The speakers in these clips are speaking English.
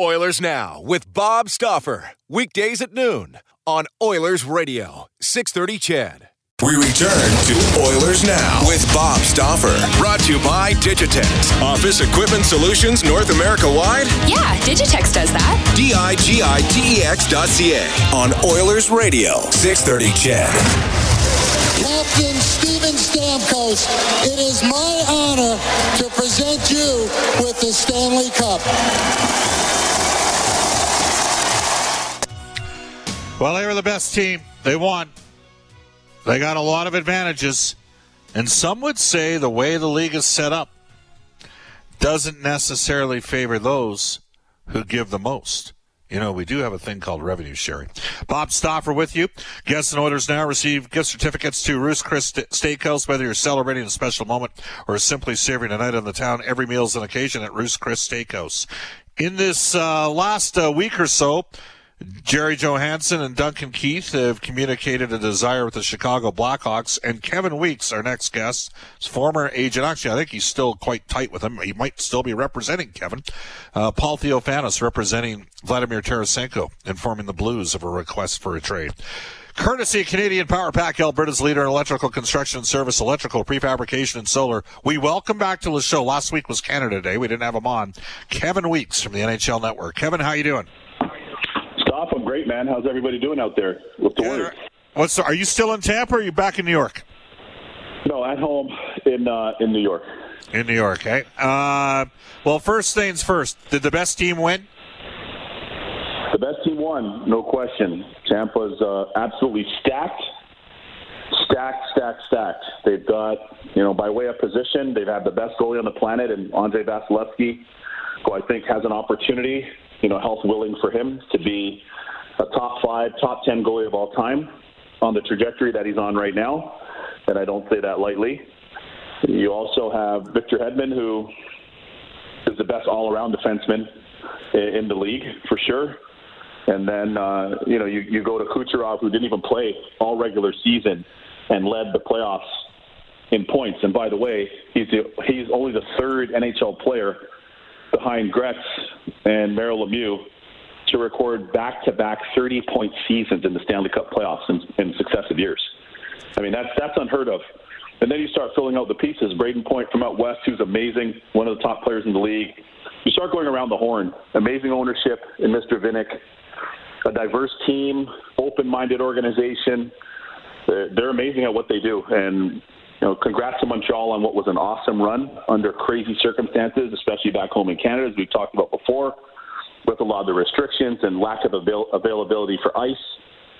Oilers Now with Bob Stauffer. Weekdays at noon on Oilers Radio, 630 CHED. We return to Oilers Now with Bob Stauffer. Brought to you by Digitex. Office Equipment Solutions North America wide? Yeah, Digitex does that. D-I-G-I-T-E-X dot C-A on Oilers Radio, 630 CHED. Captain Steven Stamkos, it is my honor to present you with the Stanley Cup. Well, they were the best team. They won. They got a lot of advantages. And some would say the way the league is set up doesn't necessarily favor those who give the most. You know, we do have a thing called revenue sharing. Bob Stauffer with you. Guests and orders now receive gift certificates to Ruth's Chris Steakhouse, whether you're celebrating a special moment or simply savoring a night on the town. Every meal is an occasion at Ruth's Chris Steakhouse. In this uh, last uh, week or so, Jerry Johansson and Duncan Keith have communicated a desire with the Chicago Blackhawks, and Kevin Weeks, our next guest, is former agent. Actually, I think he's still quite tight with him. He might still be representing Kevin. Uh, Paul Theofanous representing Vladimir Tarasenko, informing the Blues of a request for a trade. Courtesy Canadian Power Pack, Alberta's leader in electrical construction service, electrical prefabrication, and solar. We welcome back to the show. Last week was Canada Day. We didn't have him on. Kevin Weeks from the NHL Network. Kevin, how you doing? Great, man. How's everybody doing out there? What's the word? What's are you still in Tampa? or Are you back in New York? No, at home in uh, in New York. In New York, okay. Uh, well, first things first. Did the best team win? The best team won, no question. Tampa's uh, absolutely stacked, stacked, stacked, stacked. They've got, you know, by way of position, they've had the best goalie on the planet, and Andre Vasilevskiy, who I think has an opportunity, you know, health willing for him to be a top five, top ten goalie of all time on the trajectory that he's on right now, and I don't say that lightly. You also have Victor Hedman, who is the best all-around defenseman in the league for sure. And then uh, you know you, you go to Kucherov, who didn't even play all regular season and led the playoffs in points. And by the way, he's the, he's only the third NHL player behind Gretz and Mario Lemieux to record back-to-back 30-point seasons in the Stanley Cup playoffs in, in successive years. I mean that's that's unheard of. And then you start filling out the pieces. Brayden Point from out west, who's amazing, one of the top players in the league. You start going around the horn. Amazing ownership in Mr. Vinik a diverse team, open-minded organization. They're, they're amazing at what they do, and you know, congrats to Montreal on what was an awesome run under crazy circumstances, especially back home in Canada, as we talked about before, with a lot of the restrictions and lack of avail- availability for ice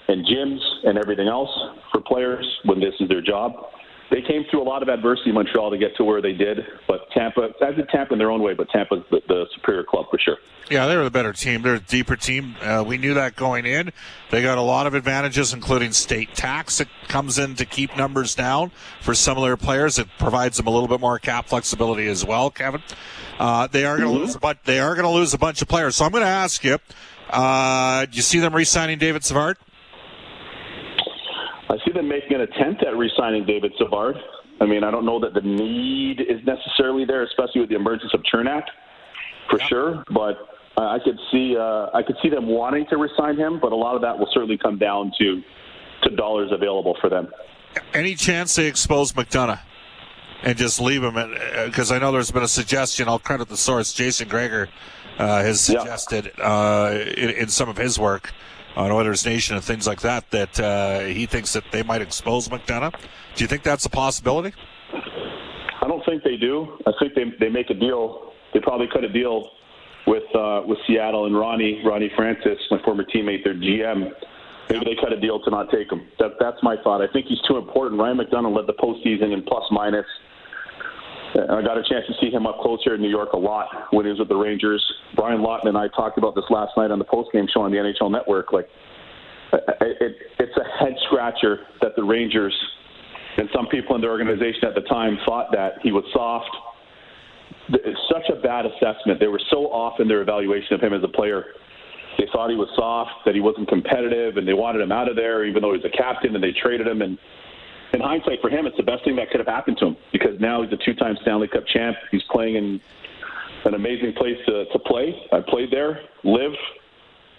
and gyms and everything else for players when this is their job they came through a lot of adversity in Montreal to get to where they did. But Tampa, as did Tampa in their own way, but Tampa's the, the superior club for sure. Yeah, they were the better team. They're a deeper team. Uh, we knew that going in. They got a lot of advantages, including state tax that comes in to keep numbers down for some of their players. It provides them a little bit more cap flexibility as well, Kevin. Uh, they are going to mm-hmm. lose, but they are going to lose a bunch of players. So I'm going to ask you: uh, Do you see them re-signing David Savard? I see them making an attempt at re-signing David Savard. I mean, I don't know that the need is necessarily there, especially with the emergence of Cernak, for yeah. sure. But I could see uh, I could see them wanting to resign him, but a lot of that will certainly come down to to dollars available for them. Any chance they expose McDonagh and just leave him? Because uh, I know there's been a suggestion. I'll credit the source. Jason Gregor uh, has suggested yeah. uh, in, in, some of his work on Oilers Nation and things like that that uh, he thinks that they might expose McDonagh. Do you think that's a possibility? I don't think they do. I think they they make a deal. They probably cut a deal with uh, with Seattle and Ronnie Ronnie Francis, my former teammate, their GM. Maybe they cut a deal to not take him. That, that's my thought. I think he's too important. Ryan McDonagh led the postseason in plus minus. I got a chance to see him up close here in New York a lot when he was with the Rangers. Brian Lawton and I talked about this last night on the postgame show on the NHL Network. Like, it, it's a head scratcher that the Rangers and some people in the organization at the time thought that he was soft. It's such a bad assessment. They were so off in their evaluation of him as a player. They thought he was soft, that he wasn't competitive, and they wanted him out of there, even though he was a captain, and they traded him. And in hindsight, for him, it's the best thing that could have happened to him because now he's a two-time Stanley Cup champ. He's playing in an amazing place to, to play. I played there, live.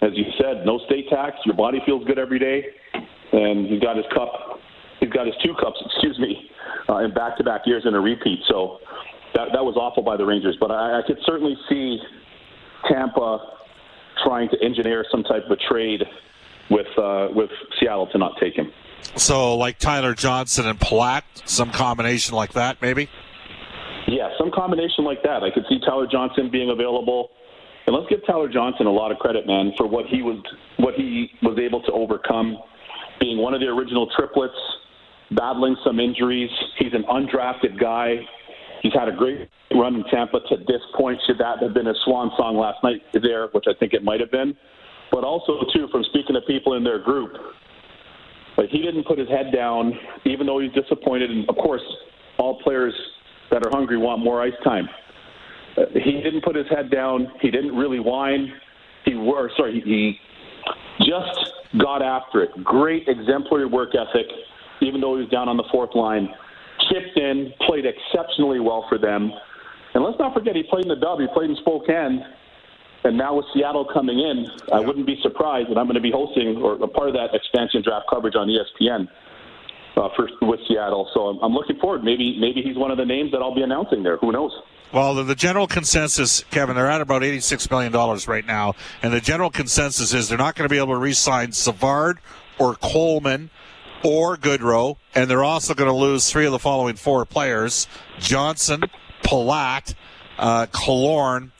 As you said, no state tax. Your body feels good every day, and he's got his cup. He's got his two cups, excuse me, uh, in back-to-back years in a repeat. So that that was awful by the Rangers. But I, I could certainly see Tampa trying to engineer some type of a trade with uh, with Seattle to not take him. So, like Tyler Johnson and Palat, some combination like that, maybe. Yeah, some combination like that. I could see Tyler Johnson being available, and let's give Tyler Johnson a lot of credit, man, for what he was what he was able to overcome, being one of the original triplets, battling some injuries. He's an undrafted guy. He's had a great run in Tampa to this point. Should that have been a swan song last night there, which I think it might have been, but also too from speaking to people in their group but he didn't put his head down, even though he's disappointed. And of course, all players that are hungry want more ice time. Uh, he didn't put his head down. He didn't really whine. He were sorry. He, he just got after it. Great exemplary work ethic, even though he was down on the fourth line. Chipped in, played exceptionally well for them. And let's not forget, he played in the dub. He played in Spokane and now with Seattle coming in, I wouldn't be surprised that I'm going to be hosting or a part of that expansion draft coverage on ESPN uh, for with Seattle. So I'm, I'm looking forward. Maybe maybe he's one of the names that I'll be announcing there. Who knows? Well, the, the, general consensus, Kevin, they're at about $86 million right now. And the general consensus is they're not going to be able to re sign Savard or Coleman or Goodrow. And they're also going to lose three of the following four players Johnson, Palat, uh, Killorn,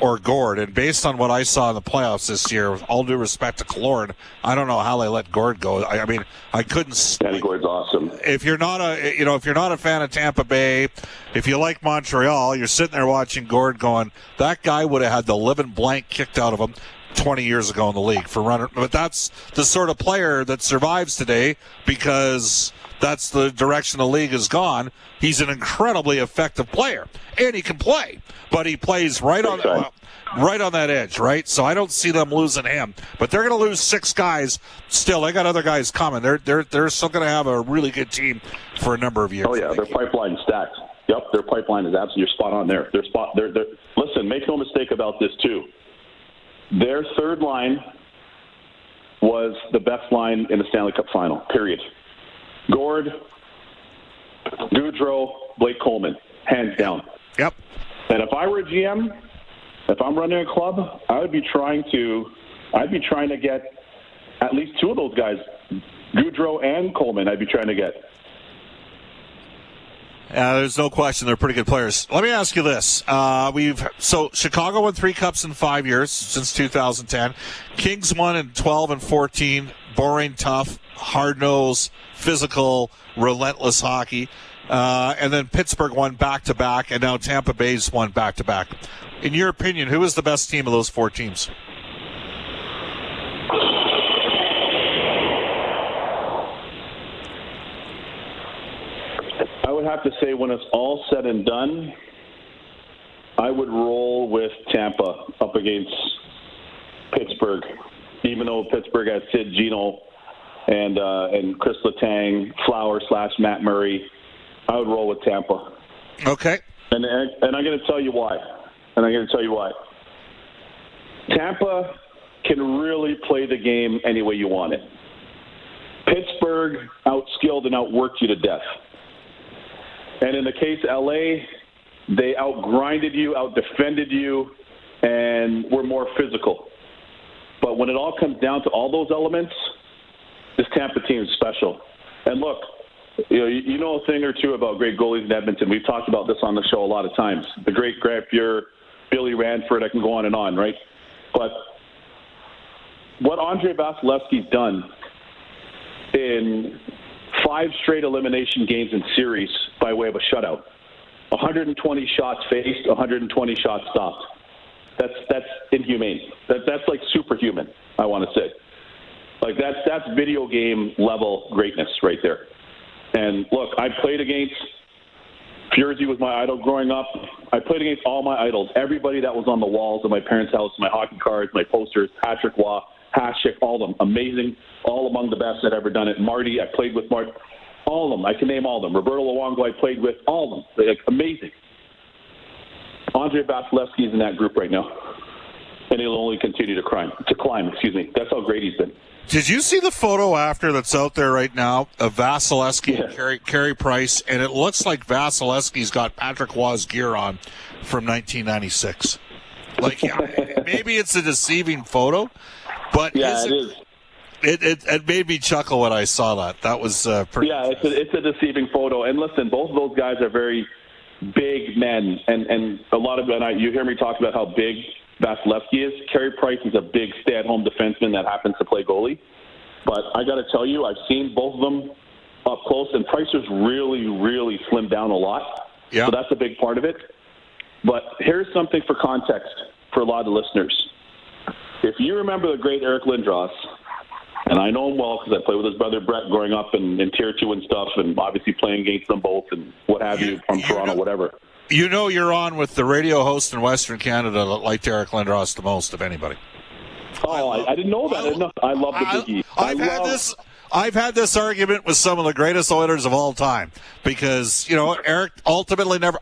or Gourde. And based on what I saw in the playoffs this year, with all due respect to Killorn, I don't know how they let Gourde go. I, I mean, I couldn't. Danny Gourde's awesome. If you're not a, you know, if you're not a fan of Tampa Bay, if you like Montreal, you're sitting there watching Gourde going, that guy would have had the living blank kicked out of him. 20 years ago in the league for runner, but that's the sort of player that survives today because that's the direction the league has gone. He's an incredibly effective player, and he can play, but he plays right on right on that edge, right? So I don't see them losing him, but they're going to lose six guys. Still, they got other guys coming. They're they're they're still going to have a really good team for a number of years. Oh yeah, their pipeline stacked. Yep, their pipeline is absolutely you're spot on there. They're spot. They're, they're listen. Make no mistake about this too. Their third line was the best line in the Stanley Cup final. Period. Gourde, Goodrow, Blake Coleman, hands down. Yep. And if I were a GM, if I'm running a club, I would be trying to, I'd be trying to get at least two of those guys, Goodrow and Coleman. I'd be trying to get. Uh, there's no question they're pretty good players. Let me ask you this: uh, We've so Chicago won three cups in five years since 2010. Kings won in 12 and 14. Boring, tough, hard nosed, physical, relentless hockey. Uh, and then Pittsburgh won back to back, and now Tampa Bay's won back to back. In your opinion, who is the best team of those four teams? Have to say, when it's all said and done, I would roll with Tampa up against Pittsburgh, even though Pittsburgh has Sid Geno and uh, and Chris Letang, Flower slash Matt Murray. I would roll with Tampa. Okay. And and, and I'm going to tell you why. And I'm going to tell you why. Tampa can really play the game any way you want it. Pittsburgh Pittsburgh outskilled and outworked you to death. And in the case LA, they outgrinded you, outdefended you, and were more physical. But when it all comes down to all those elements, this Tampa team is special. And look, you know, you know a thing or two about great goalies in Edmonton. We've talked about this on the show a lot of times. The great Grant Fuhr, Billy Ranford, I can go on and on, right? But what Andre Vasilevskiy's done in five straight elimination games in series by way of a shutout, 120 shots faced, 120 shots stopped. That's that's inhumane. That that's like superhuman. I want to say, like that's that's video game level greatness right there. And look, I played against Furzy was my idol growing up. I played against all my idols, everybody that was on the walls of my parents' house, my hockey cards, my posters, Patrick Roy, Hasek, all of them. Amazing, all among the best that ever done it. Marty, I played with Marty. All of them. I can name all of them. Roberto Luongo, I played with. All of them. Like, amazing. Andre Vasilevskiy is in that group right now. And he'll only continue to climb. To climb, excuse me. That's how great he's been. Did you see the photo after that's out there right now of Vasilevskiy Yeah. and Carey, Carey Price? And it looks like Vasilevskiy's got Patrick Roy's gear on from 1996. Like, yeah, maybe it's a deceiving photo, but Yeah, is it is. It, it, it made me chuckle when I saw that. That was uh, pretty. Yeah, it's a, it's a deceiving photo. And listen, both of those guys are very big men, and and a lot of and I, you hear me talk about how big Vasilevskiy is. Carey Price is a big stay-at-home defenseman that happens to play goalie. But I got to tell you, I've seen both of them up close, and Price has really, really slimmed down a lot. Yeah. So that's a big part of it. But here's something for context for a lot of the listeners. If you remember the great Eric Lindros, and I know him well because I played with his brother Brett growing up in, in Tier 2 and stuff, and obviously playing against them both and what have you from You Toronto, know- whatever. You know, you're on with the radio host in Western Canada that liked Eric Lindros the most of anybody. Oh, I, I didn't know that. I, I love the Big E. I I've had love- this. I've had this argument with some of the greatest Oilers of all time because you know Eric ultimately never.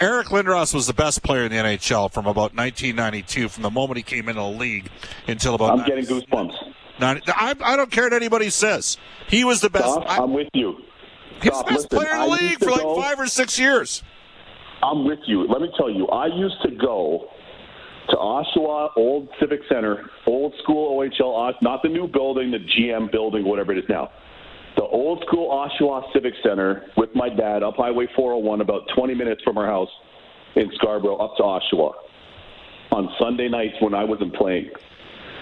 Eric Lindros was the best player in the NHL from about 1992, from the moment he came into the league until about. I'm 90 getting goosebumps. 90 I, I don't care what anybody says. He was the best. Stop. I, I'm with you. he was the best Listen, player in the league for like go- five or six years. I'm with you. Let me tell you, I used to go to Oshawa Old Civic Center, old school OHL, not the new building, the GM building, whatever it is now. The old school Oshawa Civic Center with my dad up Highway 401, about 20 minutes from our house in Scarborough, up to Oshawa on Sunday nights when I wasn't playing.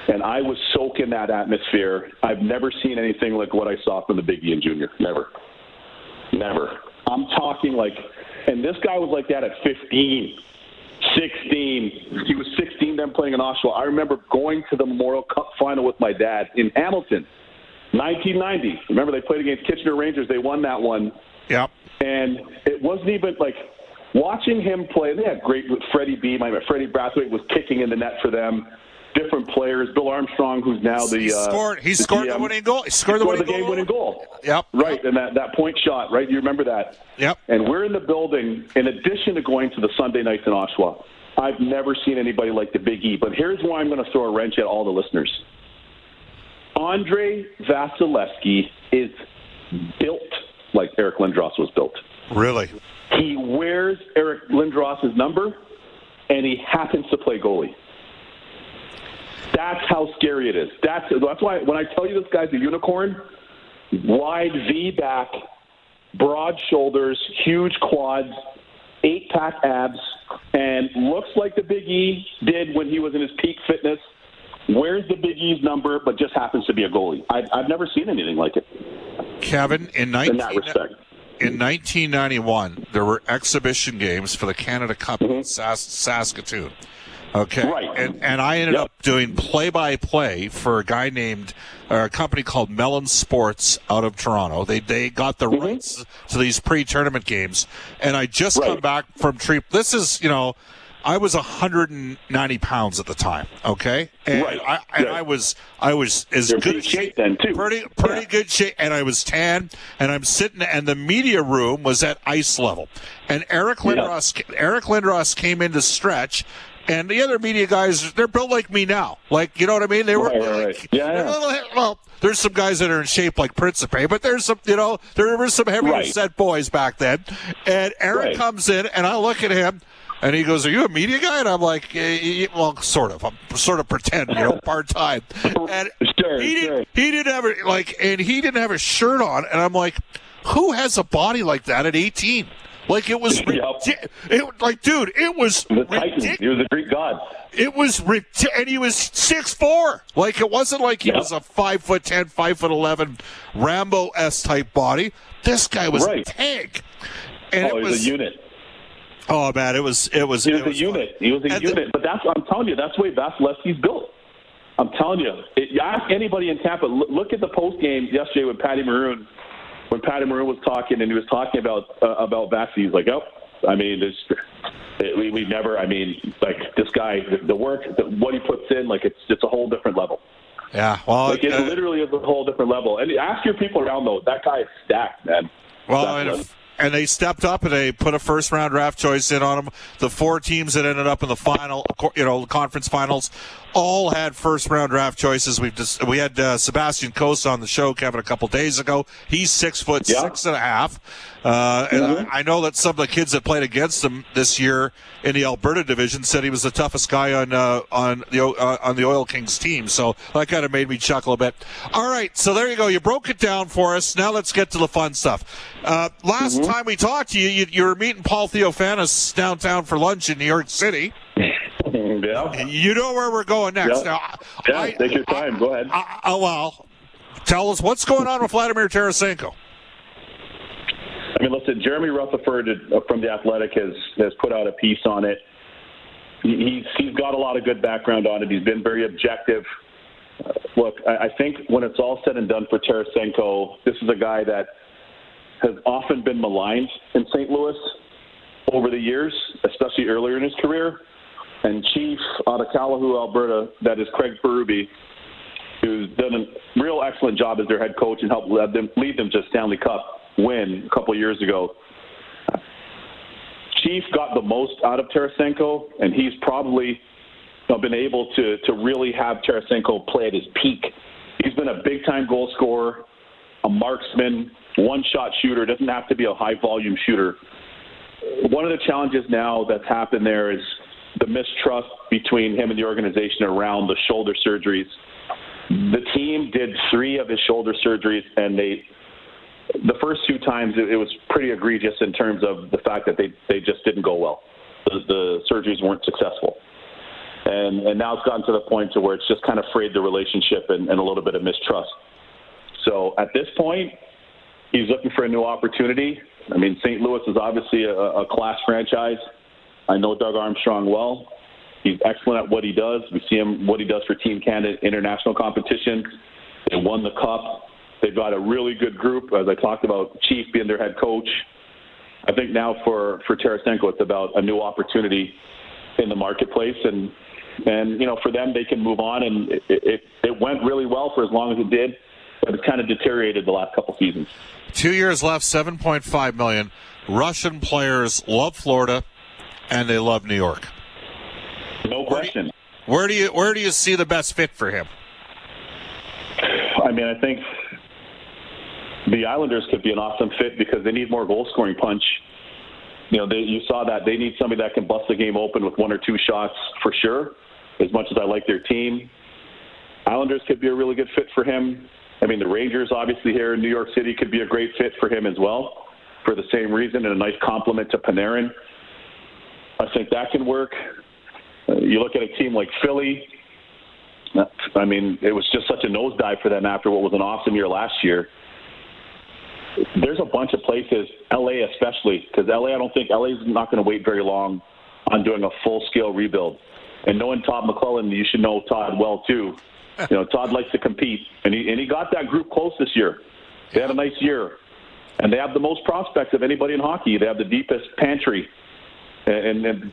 And I was soaking that atmosphere. I've never seen anything like what I saw from the Big E and Junior. Never. Never. I'm talking like, and this guy was like that at 15, 16. He was 16 then playing in Oshawa. I remember going to the Memorial Cup final with my dad in Hamilton, 1990. Remember they played against Kitchener Rangers. They won that one. Yep. And it wasn't even like watching him play. They had great Freddie B. My Freddie Brathwaite was kicking in the net for them. Different players. Bill Armstrong, who's now the he uh, scored. He the scored the winning goal. He scored He the scored winning the game-winning goal. Yep. Right, and that, that point shot, right? You remember that? Yep. And we're in the building, in addition to going to the Sunday nights in Oshawa. I've never seen anybody like the Big E, but here's why I'm going to throw a wrench at all the listeners. Andre Vasilevskiy is built like Eric Lindros was built. Really. He wears Eric Lindros' number, and he happens to play goalie. That's how scary it is. That's that's why when I tell you this guy's a unicorn, wide V back, broad shoulders, huge quads, eight pack abs, and looks like the Big E did when he was in his peak fitness. Where's the Big E's number, but just happens to be a goalie. I, I've never seen anything like it Kevin, in 19, in that respect. in 1991, there were exhibition games for the Canada Cup in mm-hmm. Sas- Saskatoon. Okay, Mm-hmm. Right. and and I ended Yep. up doing play by play for a guy named or a company called Mellon Sports out of Toronto. They they got the rights to these pre tournament games, and I just Mm-hmm. Right. come back from trip. This is you know. I was 190 pounds at the time. Okay, and Right. I and Yeah. I was I was as You're good shape then, too. Pretty pretty Yeah. good shape, and I was tan, and I'm sitting, and the media room was at ice level, and Eric Yeah. Lindros Eric Lindros came in to stretch, And the other media guys, they're built like me now. Like, you know what I mean? They were Right, like, right. Yeah, yeah. Little, well, there's some guys that are in shape like Principe, but there's some, you know, there were some heavier Right. set boys back then. And Aaron Right. comes in, and I look at him, and he goes, "Are you a media guy?" And I'm like, eh, "Well, sort of. I'm sort of pretend, you know, part time." And Sure, he sure. didn't. He didn't have a, like, and he didn't have a shirt on, and I'm like, "Who has a body like that at 18?" Like it was, Yep. it like, dude, it was The Titan. ridiculous. He was a Greek god. It was rid- and he was six four. Like it wasn't like he Yep. was a five foot ten, five foot eleven Rambo s type body. This guy was Right. a tank, and Oh, it was, a unit. oh man, it was it was He was it a was unit. fun. He was a And the- unit. but that's I'm telling you, that's the way Vasilevskiy's built. I'm telling you. It, you ask anybody in Tampa. Look, look at the post game yesterday with Patty Maroon. When Patty Maroon was talking and he was talking about uh, about he's like, "Oh, I mean, this, it, we we never. I mean, like this guy, the, the work, the, what he puts in, like it's it's a whole different level. yeah. Well, Like it uh, literally is a whole different level. And ask your people around though. That guy is stacked, man. Well, and, they stepped up and they put a first round draft choice in on them. The four teams that ended up in the final, you know, conference finals, all had first round draft choices. We've just we had uh, Sebastian Cossa on the show, Kevin, a couple days ago. He's six foot Yeah. six and a half. Uh, and Mhm. I, I know that some of the kids that played against him this year in the Alberta division said he was the toughest guy on uh, on the uh, on the Oil Kings team. So that kind of made me chuckle a bit. All right, so there you go. You broke it down for us. Now let's get to the fun stuff. Uh, last time we talked to you, you, you were meeting Paul Theofanous downtown for lunch in New York City. yeah. You know where we're going next. Yeah. Now, Yeah, I- take your time. Go ahead. I, I, well, tell us what's going on with Vladimir Tarasenko. I mean, listen, Jeremy Rutherford uh, from the Athletic has has put out a piece on it. He's he's got a lot of good background on it. He's been very objective. Uh, look, I, think when it's all said and done for Tarasenko, this is a guy that has often been maligned in St. Louis over the years, especially earlier in his career. And Chief out of Calahoo, Alberta, that is Craig Berube, who's done a real excellent job as their head coach and helped lead them lead them to Stanley Cup win a couple years ago. Chief got the most out of Tarasenko, and he's probably been able to to really have Tarasenko play at his peak. He's been a big time goal scorer, a marksman, one shot shooter. Doesn't have to be a high volume shooter. One of the challenges now that's happened there is the mistrust between him and the organization around the shoulder surgeries. The team did three of his shoulder surgeries, and they the first two times it, it was pretty egregious in terms of the fact that they they just didn't go well. The, the surgeries weren't successful, and and now it's gotten to the point to where it's just kind of frayed the relationship and, and a little bit of mistrust. So at this point, he's looking for a new opportunity. I mean, St. Louis is obviously a, a class franchise. I know Doug Armstrong well. He's excellent at what he does. We see him what he does for Team Canada international competition. They won the cup. They've got a really good group, as I talked about. Chief being their head coach. I think now for for Tarasenko, it's about a new opportunity in the marketplace, and and you know for them they can move on, and it it, it went really well for as long as it did, but it's kind of deteriorated the last couple seasons. Two years left, seven point five million. Russian players love Florida, and they love New York. No question. Where do you where do you see the best fit for him? I mean, I think the Islanders could be an awesome fit because they need more goal scoring punch. You know, they, you saw that they need somebody that can bust the game open with one or two shots for sure. As much as I like their team, Islanders could be a really good fit for him. I mean, the Rangers, obviously, here in New York City, could be a great fit for him as well, for the same reason, and a nice compliment to Panarin. I think that can work. Uh, you look at a team like Philly. I mean, it was just such a nosedive for them after what was an awesome year last year. There's a bunch of places, LA especially, because LA, I don't think LA is not going to wait very long on doing a full scale rebuild. And knowing Todd McLellan, you should know Todd well too. You know, Todd likes to compete, and he and he got that group close this year. They had a nice year, and they have the most prospects of anybody in hockey. They have the deepest pantry, and, and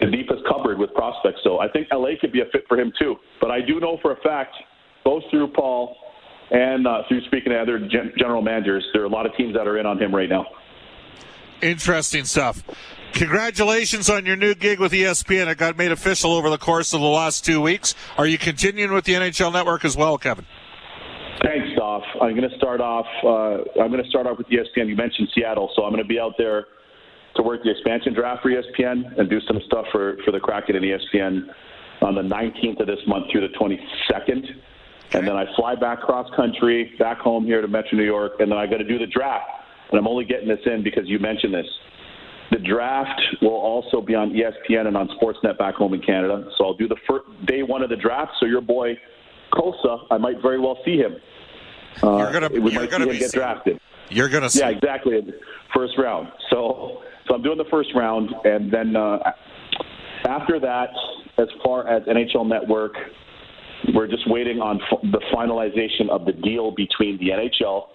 the deepest cupboard with prospects. So I think LA could be a fit for him too. But I do know for a fact, both through Paul and uh, through speaking to other gen- general managers, there are a lot of teams that are in on him right now. Interesting stuff. Congratulations on your new gig with ESPN. It got made official over the course of the last two weeks. Are you continuing with the NHL Network as well, Kevin? Thanks, Doff. I'm going to start off. Uh, I'm going to start off with ESPN. You mentioned Seattle, so I'm going to be out there to work the expansion draft for ESPN and do some stuff for for the Kraken and ESPN on the 19th of this month through the 22nd. And then I fly back cross country, back home here to Metro New York, and then I got to do the draft. And I'm only getting this in because you mentioned this. The draft will also be on ESPN and on Sportsnet back home in Canada. So I'll do the first day one of the draft. So your boy Cossa, I might very well see him. Uh, you're gonna, we you're gonna see be him get seen. drafted. You're gonna see. Yeah, exactly. First round. So, so I'm doing the first round, and then uh, after that, as far as NHL Network, we're just waiting on f- the finalization of the deal between the NHL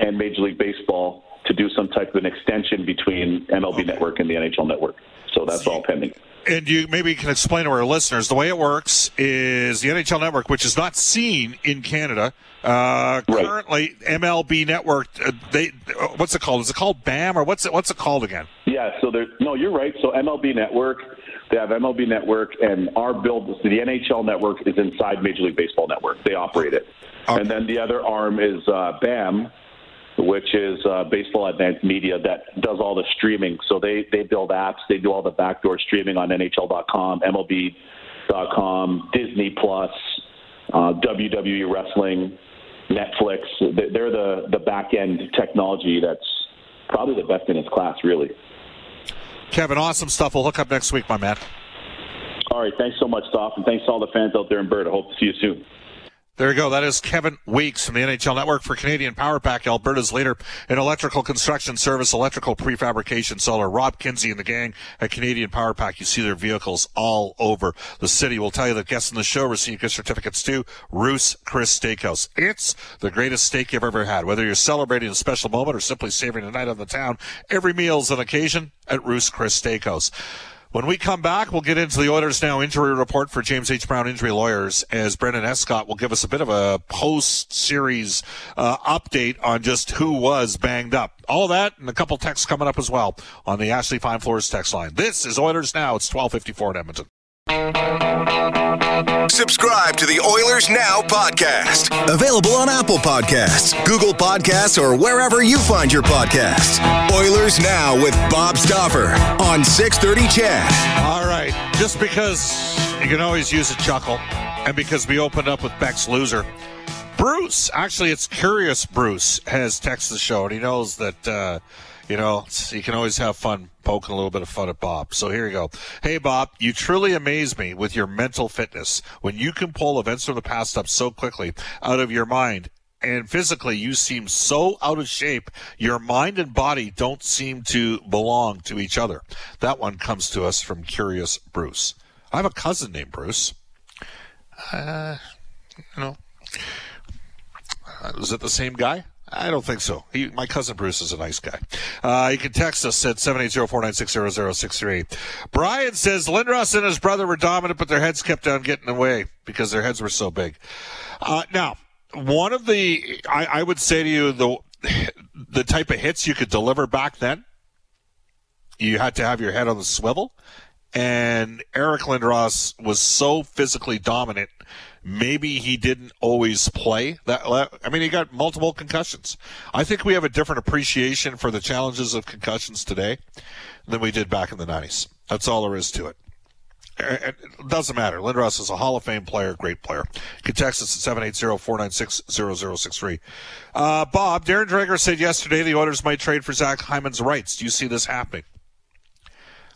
and Major League Baseball to do some type of an extension between MLB Network and the NHL Network. So that's all pending. And you maybe can explain to our listeners the way it works is the NHL Network, which is not seen in Canada. Uh, Right. Currently, MLB Network. Uh, they uh, what's it called? Is it called BAM or what's it? What's it called again? Yeah, so there. No, you're right. So MLB Network, they have MLB Network, and our build, the NHL Network, is inside Major League Baseball Network. They operate it, Okay. and then the other arm is uh, BAM, which is uh, Baseball Advanced Media that does all the streaming. So they they build apps, they do all the backdoor streaming on NHL.com, MLB.com, Disney Plus, uh, WWE Wrestling, Netflix. They- They're the the back end technology that's probably the best in its class, really. Kevin, awesome stuff. We'll hook up next week, my man. All right, thanks so much, Stoff, and thanks to all the fans out there in Bird. I hope to see you soon. There you go. That is Kevin Weeks from the NHL Network for Canadian Power Pack, Alberta's leader in electrical construction service, electrical prefabrication solar. Rob Kinsey and the gang at Canadian Power Pack. You see their vehicles all over the city. We'll tell you that guests in the show receive gift certificates to Ruth's Chris Steakhouse. It's the greatest steak you've ever had. Whether you're celebrating a special moment or simply savoring a night on the town, every meal's an occasion at Ruth's Chris Steakhouse. When we come back, we'll get into the Oilers Now injury report for James H. Brown Injury Lawyers as Brendan Escott will give us a bit of a post series uh, update on just who was banged up. All that and a couple texts coming up as well on the Ashley Fine Floors text line. This is Oilers Now. It's 1254 in Edmonton. Subscribe to the Oilers Now podcast. Available on Apple Podcasts, Google Podcasts, or wherever you find your podcasts. Oilers Now with Bob Stauffer on 630 CHED. All right. Just because you can always use a chuckle and because we opened up with Beck's loser, Bruce, actually, it's Curious Bruce, has texted the show and he knows that, uh, you know, you can always have fun poking a little bit of fun at Bob. So here you go. Hey, Bob, you truly amaze me with your mental fitness. When you can pull events from the past up so quickly out of your mind, and physically you seem so out of shape your mind and body don't seem to belong to each other that one comes to us from curious bruce i have a cousin named bruce uh, you know is it the same guy I don't think so. He, my cousin Bruce is a nice guy. Uh, you can text us at 780-496-0063. Brian says Lindros and his brother were dominant, but their heads kept on getting away because their heads were so big. Uh, now, one of the, I, I would say to you, the, the type of hits you could deliver back then, you had to have your head on the swivel. And Eric Lindros was so physically dominant, maybe he didn't always play that. I mean, he got multiple concussions. I think we have a different appreciation for the challenges of concussions today than we did back in the 90s. That's all there is to it. It doesn't matter. Lindros is a Hall of Fame player, great player. You can text us at 780-496-0063. Uh, Bob, Darren Dreger said yesterday the Oilers might trade for Zach Hyman's rights. Do you see this happening?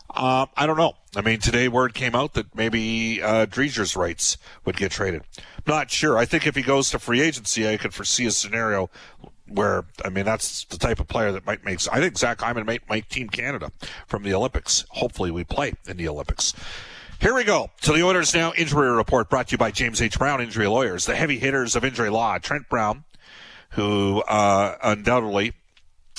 Uh, I don't know. I mean, today word came out that maybe uh, Dreger's rights would get traded. Not sure. I think if he goes to free agency, I could foresee a scenario where, I mean, that's the type of player that might make. I think Zach Hyman might make Team Canada from the Olympics. Hopefully, we play in the Olympics. Here we go to the Oilers Now injury report brought to you by James H. Brown Injury Lawyers, the heavy hitters of injury law. Trent Brown, who uh, undoubtedly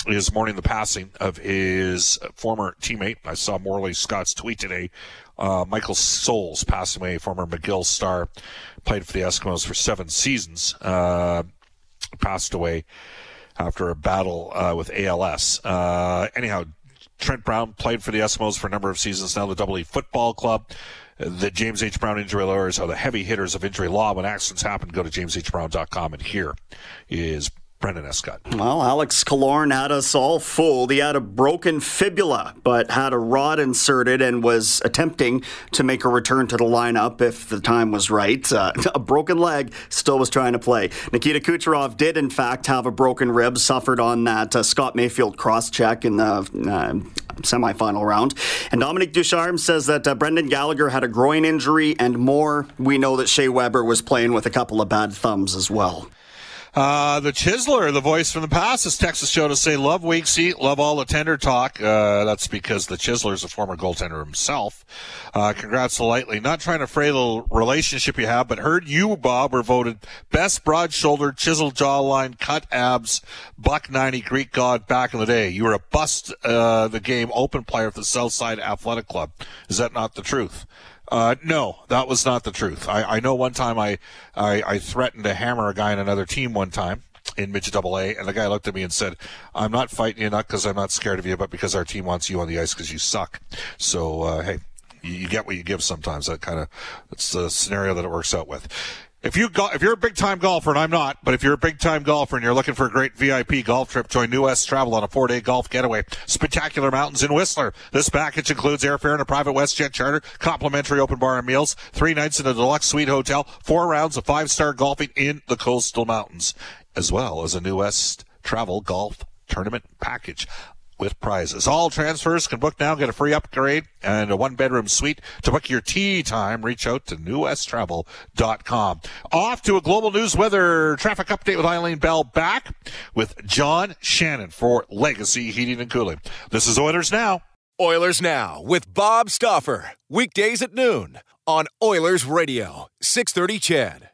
is mourning the passing of his former teammate. I saw Morley Scott's tweet today. Uh, Michael Soles passed away, former McGill star, played for the Eskimos for seven seasons, uh, passed away after a battle uh, with ALS. Uh, anyhow, Trent Brown played for the Eskimos for a number of seasons now, the Double E Football Club. The James H. Brown injury lawyers are the heavy hitters of injury law. When accidents happen, go to jameshbrown.com. And here is Brendan Escott. Well, Alex Killorn had us all fooled. He had a broken fibula, but had a rod inserted and was attempting to make a return to the lineup if the time was right. Uh, a broken leg, still was trying to play. Nikita Kucherov did, in fact, have a broken rib, suffered on that uh, Scott Mayfield cross check in the uh, semifinal round. And Dominic Ducharme says that uh, Brendan Gallagher had a groin injury and more. We know that Shea Weber was playing with a couple of bad thumbs as well. Uh, the Chiseler, the voice from the past, is Texas show to say, love weak seat, love all the tender talk. Uh, that's because the Chiseler is a former goaltender himself. Uh, congrats to Lightly. Not trying to fray the relationship you have, but heard you, Bob, were voted best broad shouldered, chiseled jawline, cut abs, buck 90 Greek god back in the day. You were a bust, uh, the game open player at the Southside Athletic Club. Is that not the truth? Uh, no, that was not the truth. I, I know one time I, I, I threatened to hammer a guy in another team one time in midget double A, and the guy looked at me and said, "I'm not fighting you not because I'm not scared of you, but because our team wants you on the ice because you suck." So uh, hey, you, you, get what you give sometimes. That kind of it's the scenario that it works out with. If you go, if you're a big time golfer, and I'm not, but if you're a big time golfer and you're looking for a great VIP golf trip, join New West Travel on a four day golf getaway. Spectacular mountains in Whistler. This package includes airfare and a private WestJet charter, complimentary open bar and meals, three nights in a deluxe suite hotel, four rounds of five star golfing in the coastal mountains, as well as a New West Travel golf tournament package with prizes. All transfers can book now, get a free upgrade and a one bedroom suite. To book your tea time, reach out to newwesttravel.com. Off to a global news weather traffic update with Eileen Bell back with John Shannon for Legacy Heating and Cooling. This is Oilers Now. Oilers Now with Bob Stauffer. Weekdays at noon on Oilers Radio, 630 CHED.